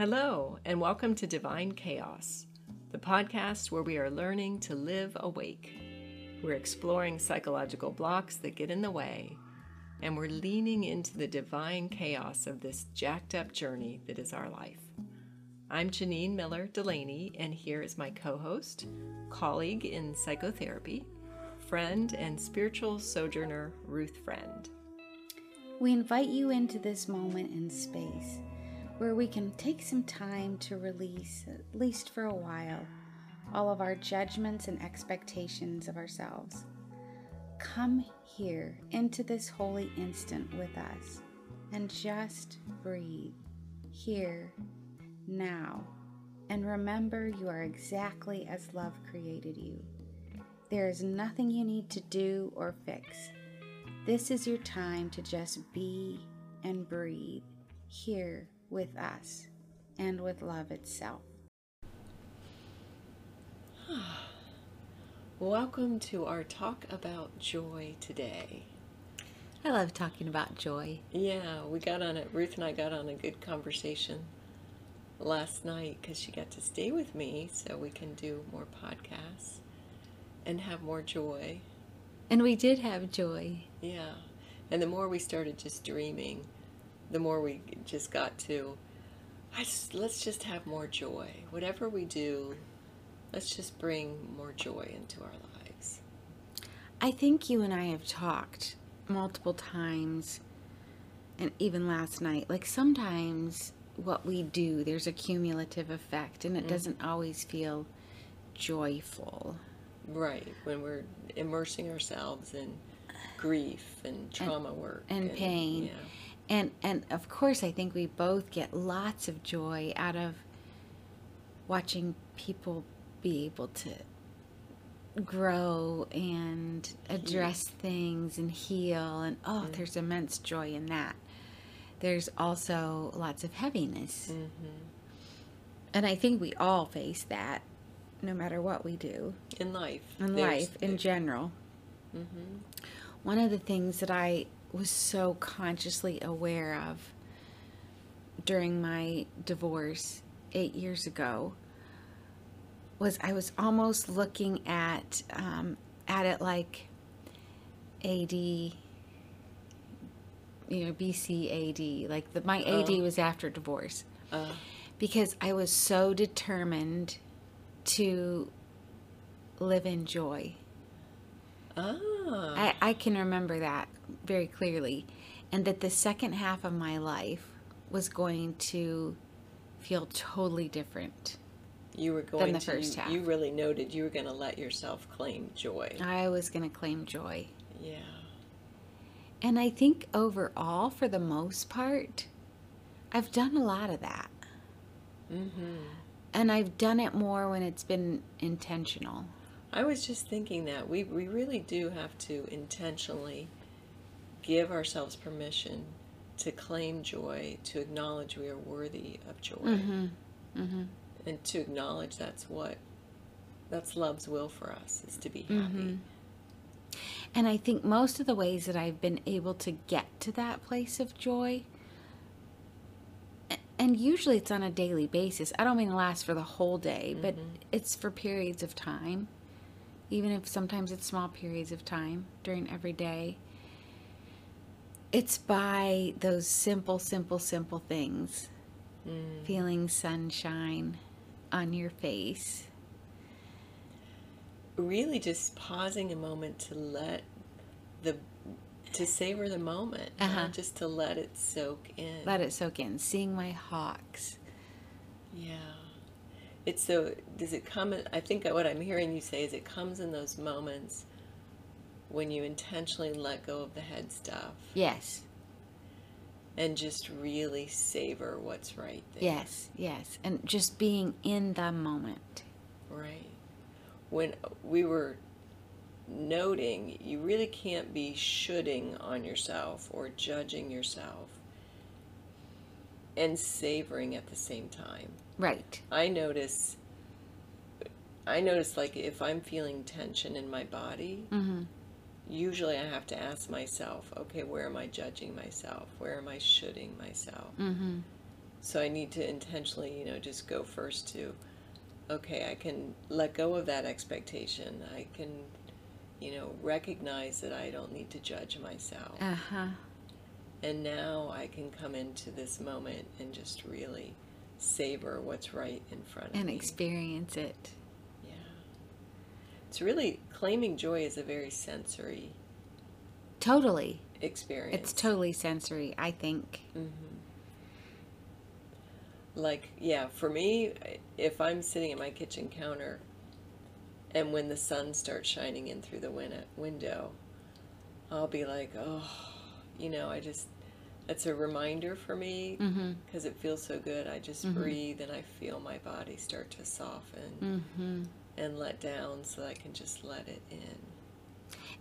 Hello, and welcome to Divine Chaos, the podcast where we are learning to live awake. We're exploring psychological blocks that get in the way, and we're leaning into the divine chaos of this jacked up journey that is our life. I'm Janine Miller Delaney, and here is my co host, colleague in psychotherapy, friend, and spiritual sojourner, Ruth Friend. We invite you into this moment in space where we can take some time to release, at least for a while, all of our judgments and expectations of ourselves. Come here into this holy instant with us and just breathe here, now, and remember you are exactly as love created you. There is nothing you need to do or fix. This is your time to just be and breathe here with us and with love itself. Welcome to our talk about joy today. I love talking about joy. Yeah, we got on it. Ruth and I got on a good conversation last night because she got to stay with me so we can do more podcasts and have more joy. And we did have joy. Yeah. And the more we started just dreaming, the more we just got to, I just, let's just have more joy. Whatever we do, let's just bring more joy into our lives. I think you and I have talked multiple times, and even last night. Like sometimes what we do, there's a cumulative effect, and it mm. doesn't always feel joyful. Right, when we're immersing ourselves in grief and trauma and, work and, and pain. Yeah and and of course i think we both get lots of joy out of watching people be able to grow and address things and heal. And oh mm-hmm. there's immense joy in that. There's also lots of heaviness. Mm-hmm. and i think we all face that no matter what we do. In life. In life in general. Mm-hmm. one of the things that i was so consciously aware of during my divorce eight years ago was I was almost looking at um, at it like AD, you know, BC AD. Like the, my AD oh. was after divorce, uh. because I was so determined to live in joy. Oh. I, I can remember that very clearly, and that the second half of my life was going to feel totally different. You were going than the to, first you, half. You really noted you were going to let yourself claim joy. I was going to claim joy. Yeah. And I think overall, for the most part, I've done a lot of that. Mm-hmm. And I've done it more when it's been intentional. I was just thinking that we, we really do have to intentionally give ourselves permission to claim joy, to acknowledge we are worthy of joy, mm-hmm. Mm-hmm. and to acknowledge that's what that's love's will for us is to be happy. Mm-hmm. And I think most of the ways that I've been able to get to that place of joy, and usually it's on a daily basis. I don't mean to last for the whole day, but mm-hmm. it's for periods of time, even if sometimes it's small periods of time during every day it's by those simple, simple, simple things. Mm. Feeling sunshine on your face. Really just pausing a moment to let the to savor the moment, uh-huh. just to let it soak in. Let it soak in. Seeing my hawks. Yeah. It's so does it come I think what I'm hearing you say is it comes in those moments when you intentionally let go of the head stuff. Yes. And just really savor what's right there. Yes, yes. And just being in the moment. Right. When we were noting, you really can't be shoulding on yourself or judging yourself and savoring at the same time. Right. I notice I notice like if I'm feeling tension in my body, mm-hmm usually I have to ask myself, okay, where am I judging myself? Where am I shoulding myself? Mm-hmm. So I need to intentionally, you know, just go first to, okay, I can let go of that expectation. I can, you know, recognize that I don't need to judge myself. Uh huh. And now I can come into this moment and just really savor what's right in front of And me. experience it. It's really, claiming joy is a very sensory Totally. experience. It's totally sensory, I think. like yeah for me if i'm sitting at my kitchen counter and when the sun starts shining in through the win- window i'll be like oh you know i just it's a reminder for me Mm-hmm. because it feels so good i just breathe and i feel my body start to soften Mm-hmm. And let down so i can just let it in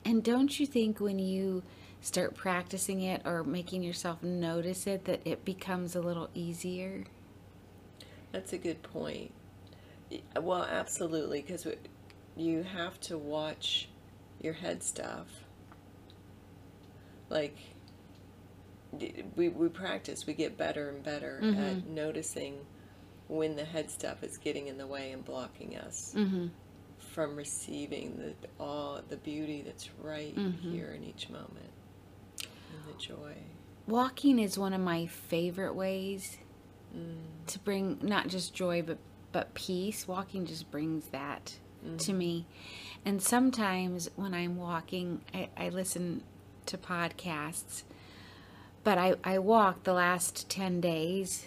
And don't you think when you start practicing it or making yourself notice it that it becomes a little easier? That's a good point. Well, absolutely, because you have to watch your head stuff. Like, we, we practice, we get better and better at mm-hmm. noticing when the head stuff is getting in the way and blocking us Mm-hmm. from receiving the awe, the beauty that's right mm-hmm. here in each moment, and the joy. Walking is one of my favorite ways mm. to bring not just joy but but peace. Walking just brings that to mm-hmm. me. And sometimes when I'm walking, I, I listen to podcasts. But I, I walked the last 10 days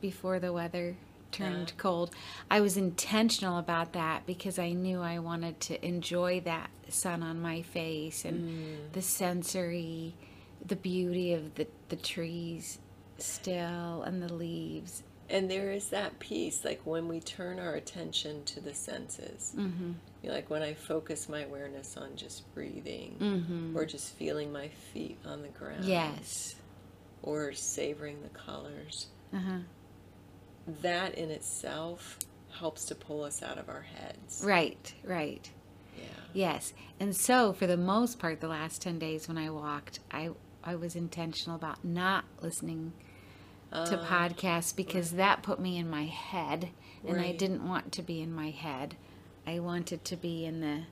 before the weather turned cold. I was intentional about that because I knew I wanted to enjoy that sun on my face and the sensory, the beauty of the, the trees still and the leaves. And there is that piece, like when we turn our attention to the senses. Mm-hmm. You know, like when I focus my awareness on just breathing, Mm-hmm. or just feeling my feet on the ground, Yes. or savoring the colors. Uh-huh. That in itself helps to pull us out of our heads. Right, right. Yeah. Yes. And so for the most part the last 10 days when I walked, I I was intentional about not listening to Ah, podcasts because that put me in my head and I didn't want to be in my head. I wanted to be in the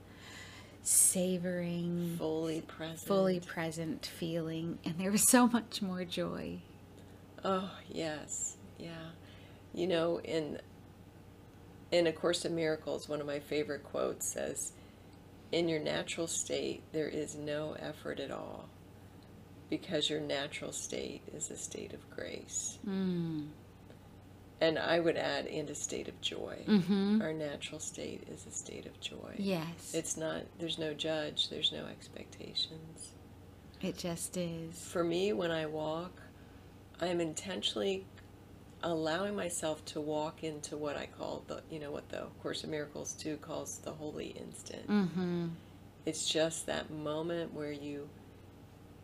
savoring, fully present. fully present feeling and there was so much more joy. Oh yes, yeah. You know, in in A Course in Miracles, one of my favorite quotes says, "In your natural state, there is no effort at all, because your natural state is a state of grace." Mm. And I would add, in a state of joy. Mhm. Our natural state is a state of joy. Yes. It's not. There's no judge. There's no expectations. it just is. For me, when I walk, I'm intentionally allowing myself to walk into what I call the, you know, what the Course of Miracles too calls the holy instant. Mhm. It's just that moment where you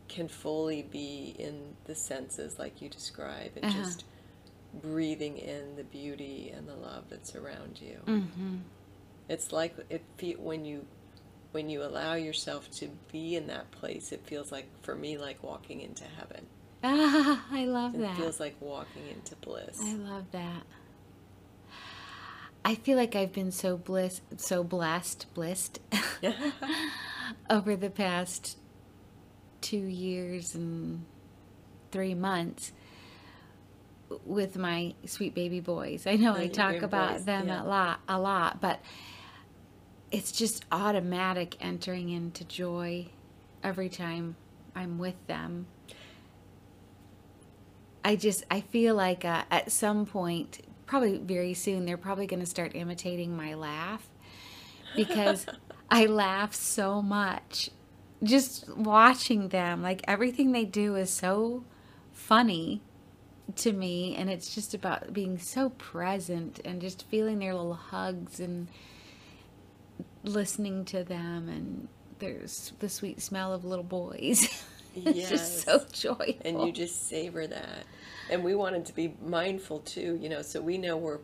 can fully be in the senses like you describe and Uh-huh. just breathing in the beauty and the love that's around you. Mhm. It's like it when you when you allow yourself to be in that place, it feels like for me like walking into heaven. Ah, I love that. It that. feels like walking into bliss. I love that. I feel like I've been so bliss, so blessed, blissed over the past two years and three months with my sweet baby boys. I know Oh, I talk about boys, them yeah. a lot, a lot, but it's just automatic entering into joy every time I'm with them. I just I feel like uh, at some point, probably very soon, they're probably going to start imitating my laugh because I laugh so much just watching them. Like everything they do is so funny to me, and it's just about being so present and just feeling their little hugs and listening to them and there's the sweet smell of little boys. it's just so Yes. joyful. and you just savor that. And we wanted to be mindful too, you know, so we know we're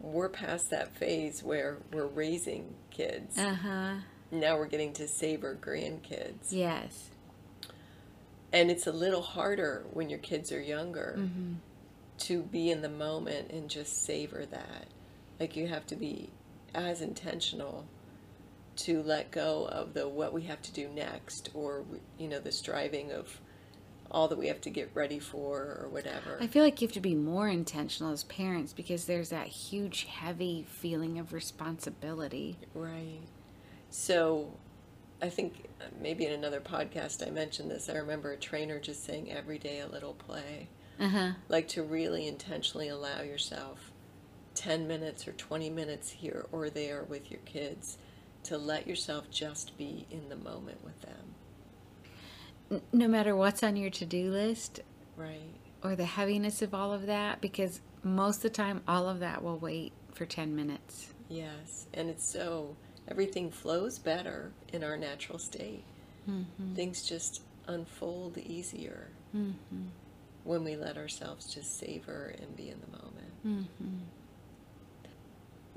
we're past that phase where we're raising kids. Uh huh. Now we're getting to savor grandkids. Yes. And it's a little harder when your kids are younger. Mm-hmm. to be in the moment and just savor that. Like you have to be as intentional to let go of the what we have to do next or you know the striving of all that we have to get ready for or whatever. I feel like you have to be more intentional as parents because there's that huge heavy feeling of responsibility. Right. So I think uh, maybe in another podcast I mentioned this. I remember a trainer just saying every day a little play. Uh-huh. Like to really intentionally allow yourself 10 minutes or 20 minutes here or there with your kids to let yourself just be in the moment with them. No matter what's on your to-do list Right. or the heaviness of all of that because most of the time all of that will wait for 10 minutes. Yes. And it's so, everything flows better in our natural state. Mm-hmm. Things just unfold easier mm-hmm. when we let ourselves just savor and be in the moment. Mm-hmm.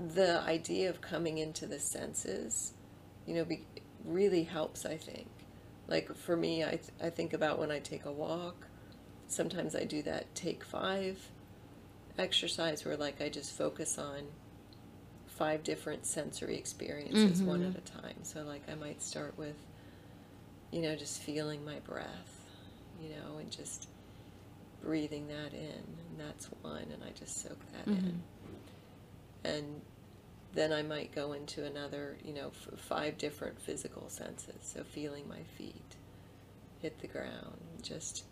The idea of coming into the senses, you know, be, really helps, I think. Like for me, I, th- I think about when I take a walk. Sometimes I do that take five exercise where, like, I just focus on five different sensory experiences one mm-hmm. at a time. So, like, I might start with, you know, just feeling my breath, you know, and just breathing that in. And that's one, and I just soak that mm-hmm. in. And then I might go into another, you know, f- five different physical senses. So, feeling my feet hit the ground, just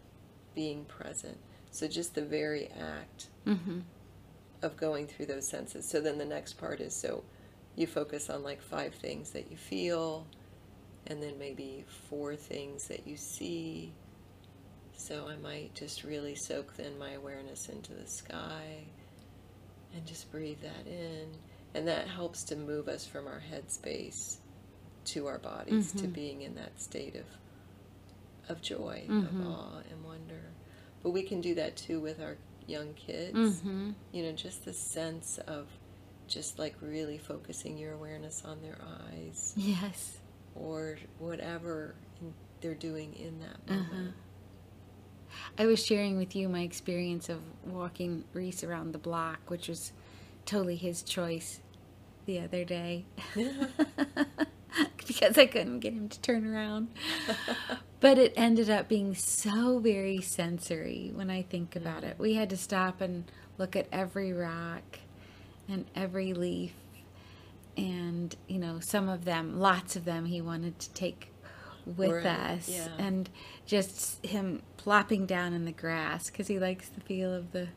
being present. So, just the very act Mm-hmm. of going through those senses. So then the next part is so you focus on like five things that you feel, and then maybe four things that you see. So I might just really soak then my awareness into the sky and just breathe that in. And that helps to move us from our head space to our bodies, to mm-hmm. being in that state of of joy, of mm-hmm. awe and wonder. But we can do that too with our young kids Mm-hmm. you know, just the sense of just like really focusing your awareness on their eyes Yes. or whatever they're doing in that moment. Uh-huh. I was sharing with you my experience of walking Reese around the block, which was totally his choice the other day. because I couldn't get him to turn around. but it ended up being so very sensory when I think about it. Mm. We had to stop and look at every rock and every leaf. And, you know, some of them, lots of them, he wanted to take with Right, us. yeah. And just him plopping down in the grass because he likes the feel of the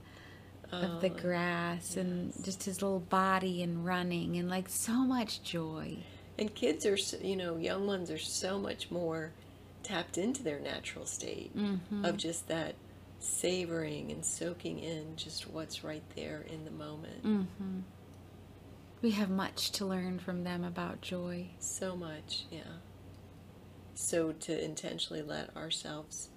of the Oh, grass and just his little body and running and like so much joy. And kids are, you know, young ones are so much more tapped into their natural state Mm-hmm. of just that savoring and soaking in just what's right there in the moment. Mm-hmm. We have much to learn from them about joy. So much, yeah. So to intentionally let ourselves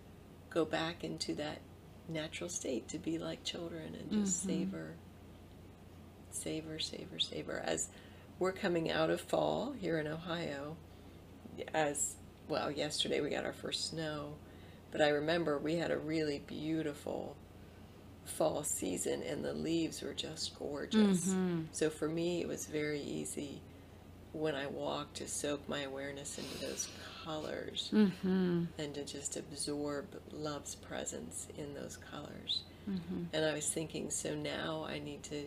go back into that natural state to be like children and just mm-hmm. savor, savor, savor, savor. As we're coming out of fall here in Ohio, as well, yesterday we got our first snow, but I remember we had a really beautiful fall season and the leaves were just gorgeous. Mm-hmm. So for me, it was very easy when I walked to soak my awareness into those colors Mm-hmm. and to just absorb love's presence in those colors. And I was thinking, so now I need to,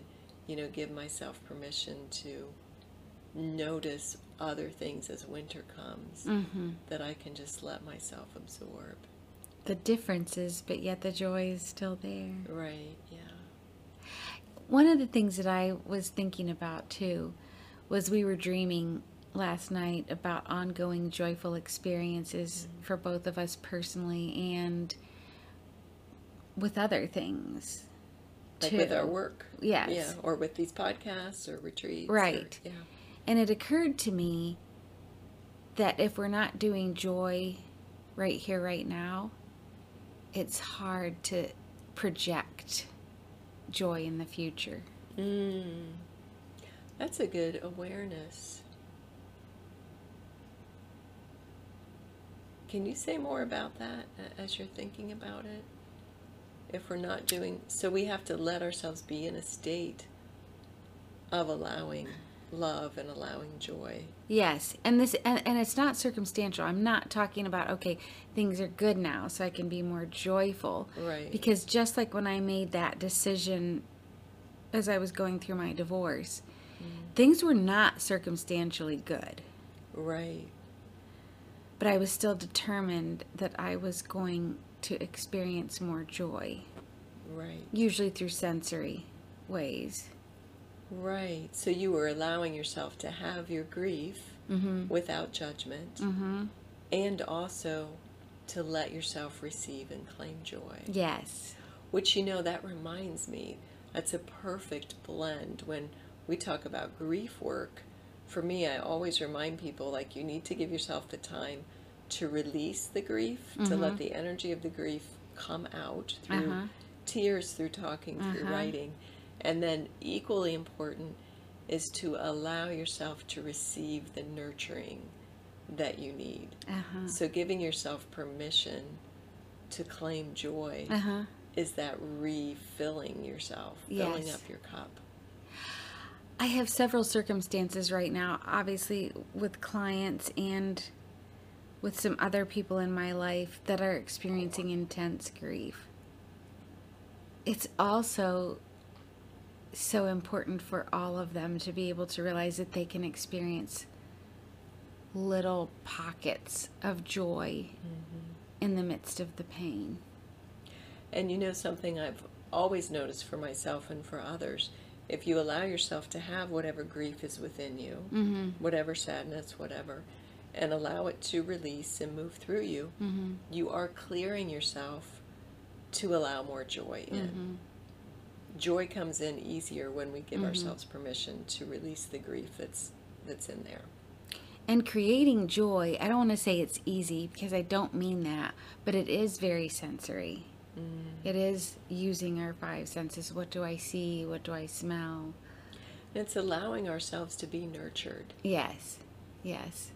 you know, give myself permission to notice other things as winter comes Mm-hmm. that I can just let myself absorb. The differences, but yet the joy is still there. Right, yeah. One of the things that I was thinking about too was we were dreaming last night about ongoing joyful experiences for both of us personally and with other things. Like too. with our work. Yes. Yeah, or with these podcasts or retreats. or- Right. yeah. And it occurred to me that if we're not doing joy right here, right now, it's hard to project joy in the future. Mm. That's a good awareness. Can you say more about that as you're thinking about it? if we're not doing so we have to let ourselves be in a state of allowing love and allowing joy Yes, and this and, and it's not circumstantial. I'm not talking about okay, things are good now, so I can be more joyful. Right. Because just like when I made that decision as I was going through my divorce, mm. things were not circumstantially good. right But I was still determined that I was going to experience more joy, right usually through sensory ways. right so you were allowing yourself to have your grief Mm-hmm. without judgment Mm-hmm. and also to let yourself receive and claim joy Yes. which you know that reminds me that's a perfect blend when we talk about grief work for me i always remind people like you need to give yourself the time to release the grief to let the energy of the grief come out through Uh-huh. tears through talking through Uh-huh. writing and then equally important is to allow yourself to receive the nurturing that you need Uh-huh. so giving yourself permission to claim joy Uh-huh. is that refilling yourself, filling up your cup. I have several circumstances right now, obviously with clients and with some other people in my life that are experiencing intense grief. It's also so important for all of them to be able to realize that they can experience little pockets of joy mm-hmm. in the midst of the pain. And you know something I've always noticed for myself and for others, if you allow yourself to have whatever grief is within you, Mm-hmm. whatever sadness, whatever, and allow it to release and move through you, Mm-hmm. you are clearing yourself to allow more joy in. Joy comes in easier when we give ourselves permission to release the grief that's that's in there. And creating joy, I don't want to say it's easy because I don't mean that, but it is very sensory. Mm. It is using our five senses. What do I see? What do I smell? It's allowing ourselves to be nurtured. Yes, yes.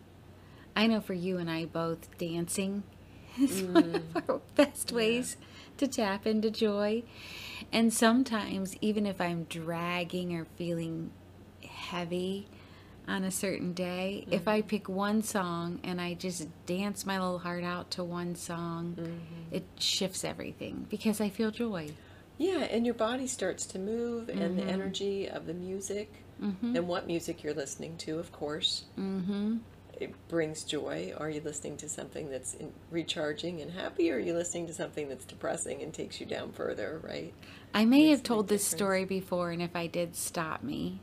I know for you and I both, dancing is one of mm. our best ways to tap into joy. And sometimes, even if I'm dragging or feeling heavy on a certain day, if mm-hmm. I pick one song and I just dance my little heart out to one song, mm-hmm. it shifts everything because I feel joy. Yeah, and your body starts to move, and the mm-hmm. energy of the music, and what music you're listening to, of course, Mm-hmm. it brings joy. Are you listening to something that's in, recharging and happy, or are you listening to something that's depressing and takes you down further, right? I may have told this story before, and if I did, stop me.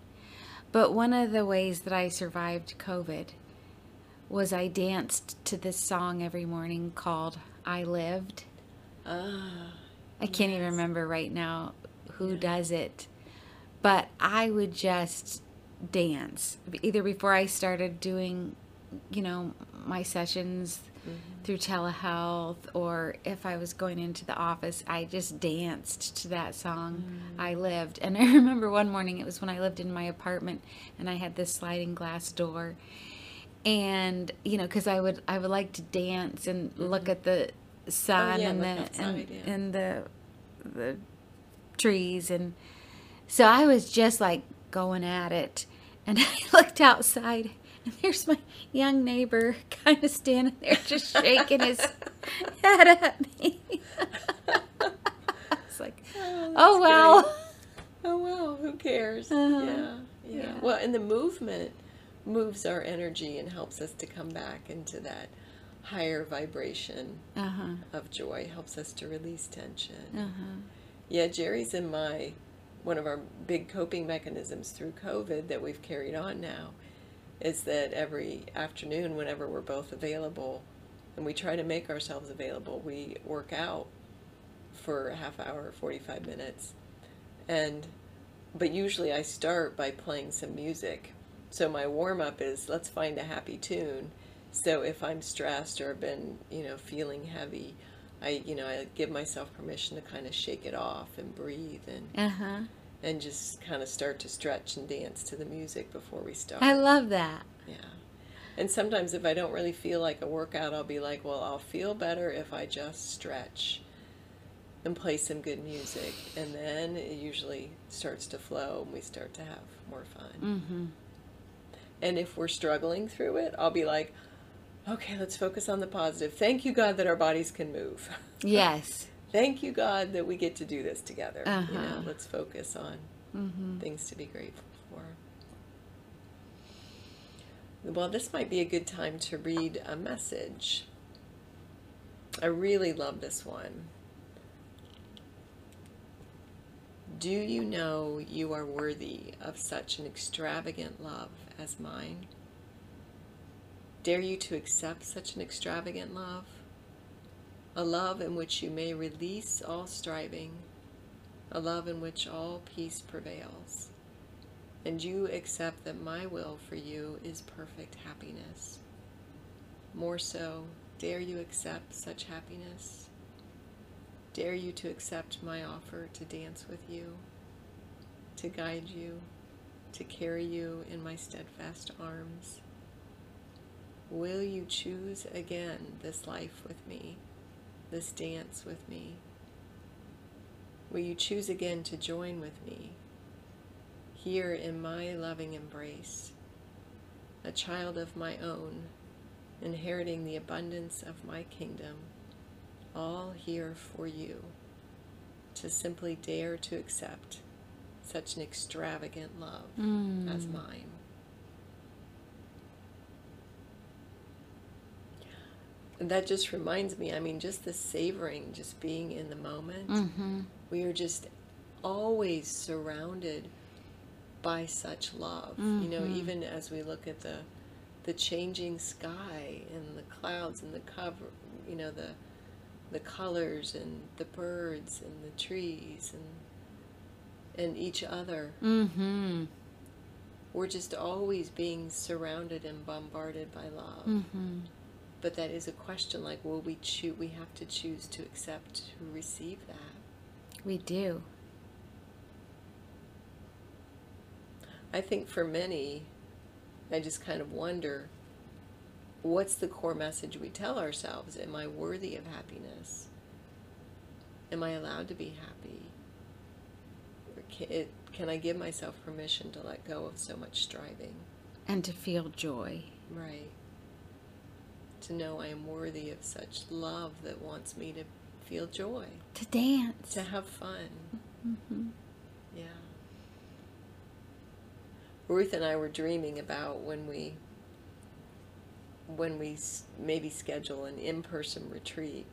But one of the ways that I survived COVID was I danced to this song every morning called I Lived. Ah, I can't even remember right now who does it, but I would just dance. Either before I started doing, you know, my sessions through telehealth or if I was going into the office, I just danced to that song. Mm. I lived. And I remember one morning it was when I lived in my apartment and I had this sliding glass door. And you know because i would i would like to dance and mm-hmm. look at the sun oh, yeah, and the outside, and, yeah. and the the trees. And so i was just like going at it. And i looked outside and there's my young neighbor kind of standing there just shaking his head at me it's like Oh, oh well great. Oh well, who cares? Uh-huh. Yeah, yeah, Yeah. Well, and the movement moves our energy and helps us to come back into that higher vibration uh-huh of joy. Helps us to release tension. uh-huh Yeah, Jerry's in my one of our big coping mechanisms through COVID that we've carried on now is that every afternoon, whenever we're both available, and we try to make ourselves available, we work out for a half hour, 45 minutes. And but usually I start by playing some music. So my warm up is let's find a happy tune. So if I'm stressed or been, you know, feeling heavy, I, you know, I give myself permission to kind of shake it off and breathe and uh-huh and just kind of start to stretch and dance to the music before we start. i love that Yeah. And sometimes if I don't really feel like a workout, I'll be like, well, I'll feel better if I just stretch. and play some good music, and then it usually starts to flow, and we start to have more fun. Mm-hmm. And if we're struggling through it, I'll be like, okay, let's focus on the positive. Thank you, God, that our bodies can move. Yes. Thank you, God, that we get to do this together. You know, Uh-huh. let's focus on Mm-hmm. things to be grateful for. Well, this might be a good time to read a message. I really love this one. Do you know you are worthy of such an extravagant love as mine? Dare you to accept such an extravagant love? A love in which you may release all striving, a love in which all peace prevails. And you accept that my will for you is perfect happiness. More so, dare you accept such happiness? Dare you to accept my offer to dance with you, to guide you, to carry you in my steadfast arms? Will you choose again this life with me, this dance with me? Will you choose again to join with me here in my loving embrace, a child of my own, inheriting the abundance of my kingdom, all here for you, to simply dare to accept such an extravagant love as Mm. mine? And that just reminds me, I mean, just the savoring, just being in the moment. Mm-hmm. We are just always surrounded by such love. You know, Mhm. even as we look at the the changing sky and the clouds and the cover, you know, the the colors and the birds and the trees and and each other. Mm-hmm. We're just always being surrounded and bombarded by love. But that is a question like will we choose we have to choose to accept to receive that. We do. I think for many, I just kind of wonder what's the core message we tell ourselves? Am I worthy of happiness? Am I allowed to be happy? Or can, it, can I give myself permission to let go of so much striving? And to feel joy. Right. To know I am worthy of such love that wants me to feel joy, To dance. to have fun. Mm-hmm. Yeah. Ruth and I were dreaming about when we when we maybe schedule an in-person retreat.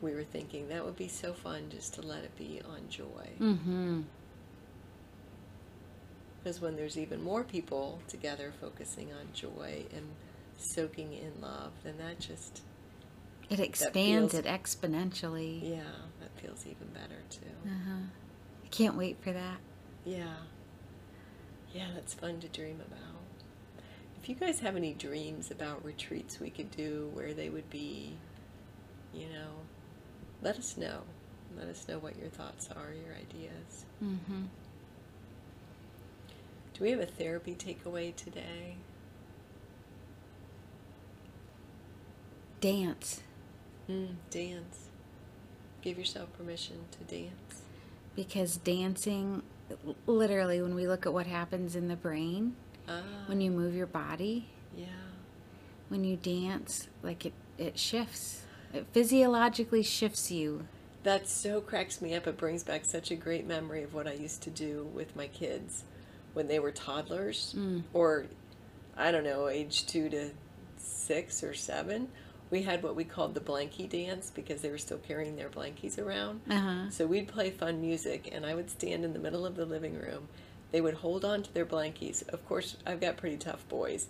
We were thinking that would be so fun just to let it be on joy. Mm-hmm. Because when there's even more people together focusing on joy and soaking in love, then that just It expands feels- it exponentially. yeah, that feels even better too. Uh-huh. I can't wait for that. Yeah. Yeah, that's fun to dream about. If you guys have any dreams about retreats we could do, where they would be, you know, let us know. Let us know what your thoughts are, your ideas. Mm-hmm. Do we have a therapy takeaway today? Dance. Mm, dance. Give yourself permission to dance. Because dancing, literally, when we look at what happens in the brain, Ah, when you move your body, yeah. when you dance, like it, it shifts. It physiologically shifts you. That so cracks me up. It brings back such a great memory of what I used to do with my kids when they were toddlers, Mm. or I don't know, age two to six or seven. We had what we called the blankie dance because they were still carrying their blankies around. Uh-huh. So we'd play fun music, and I would stand in the middle of the living room. They would hold on to their blankies. Of course, I've got pretty tough boys,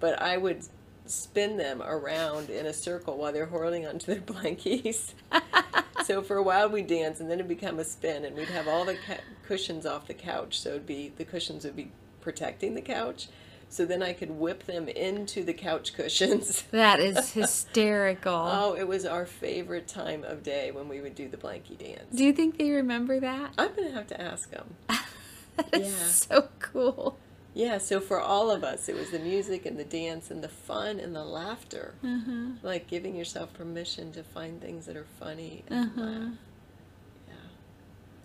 but I would spin them around in a circle while they're holding onto their blankies. so for a while we'd dance, and then it'd become a spin, and we'd have all the ca- cushions off the couch. So it'd be the cushions would be protecting the couch. So then I could whip them into the couch cushions. That is hysterical. Oh, it was our favorite time of day when we would do the blankie dance. Do you think they remember that? I'm gonna have to ask them. That is Yeah. so cool. Yeah, so for all of us, it was the music and the dance and the fun and the laughter. Uh-huh. Like giving yourself permission to find things that are funny and Uh-huh. laugh.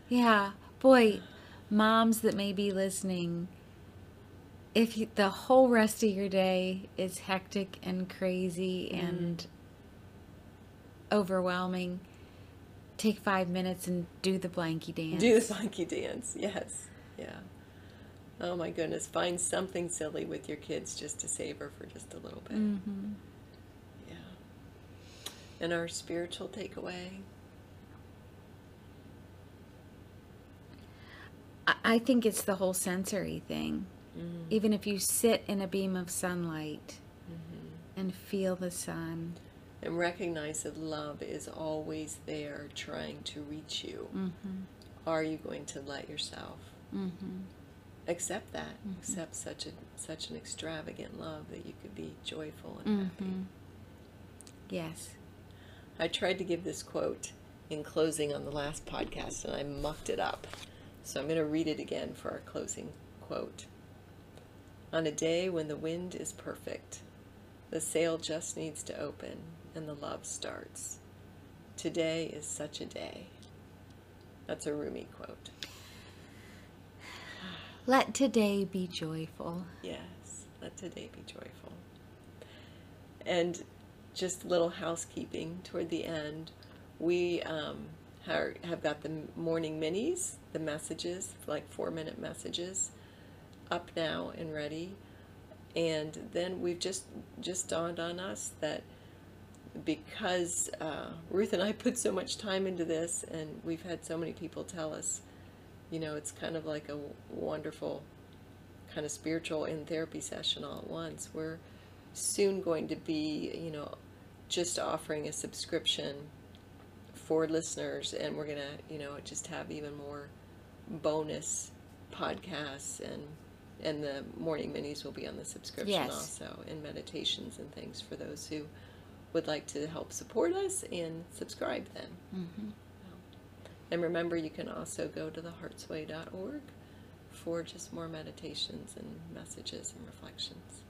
Yeah, boy, moms that may be listening, if you, the whole rest of your day is hectic and crazy Mm-hmm. and overwhelming, take five minutes and do the blanky dance. Do the blanky dance. Yes. Yeah. Oh my goodness. Find something silly with your kids just to savor for just a little bit. hmm Yeah. And our spiritual takeaway. I think it's the whole sensory thing. Mm-hmm. Even if you sit in a beam of sunlight and feel the sun. And recognize that love is always there trying to reach you. Mm-hmm. Are you going to let yourself Mm-hmm. accept that? Accept such a such an extravagant love that you could be joyful and happy. Mm-hmm. Yes. I tried to give this quote in closing on the last podcast and I mucked it up. So I'm going to read it again for our closing quote. On a day when the wind is perfect, the sail just needs to open and the love starts. Today is such a day. That's a Rumi quote. Let today be joyful. Yes, let today be joyful. And just a little housekeeping toward the end. We um, are, have got the morning minis, the messages, like four minute messages, up now and ready. And then we've just just dawned on us that because uh, Ruth and I put so much time into this, and we've had so many people tell us, you know, it's kind of like a wonderful kind of spiritual and therapy session all at once. We're soon going to be, you know, just offering a subscription for listeners, and we're gonna, you know, just have even more bonus podcasts and and the morning minis will be on the subscription Yes. also, and meditations and things for those who would like to help support us and subscribe then. Mm-hmm. And remember, you can also go to theheartsway.org for just more meditations and messages and reflections.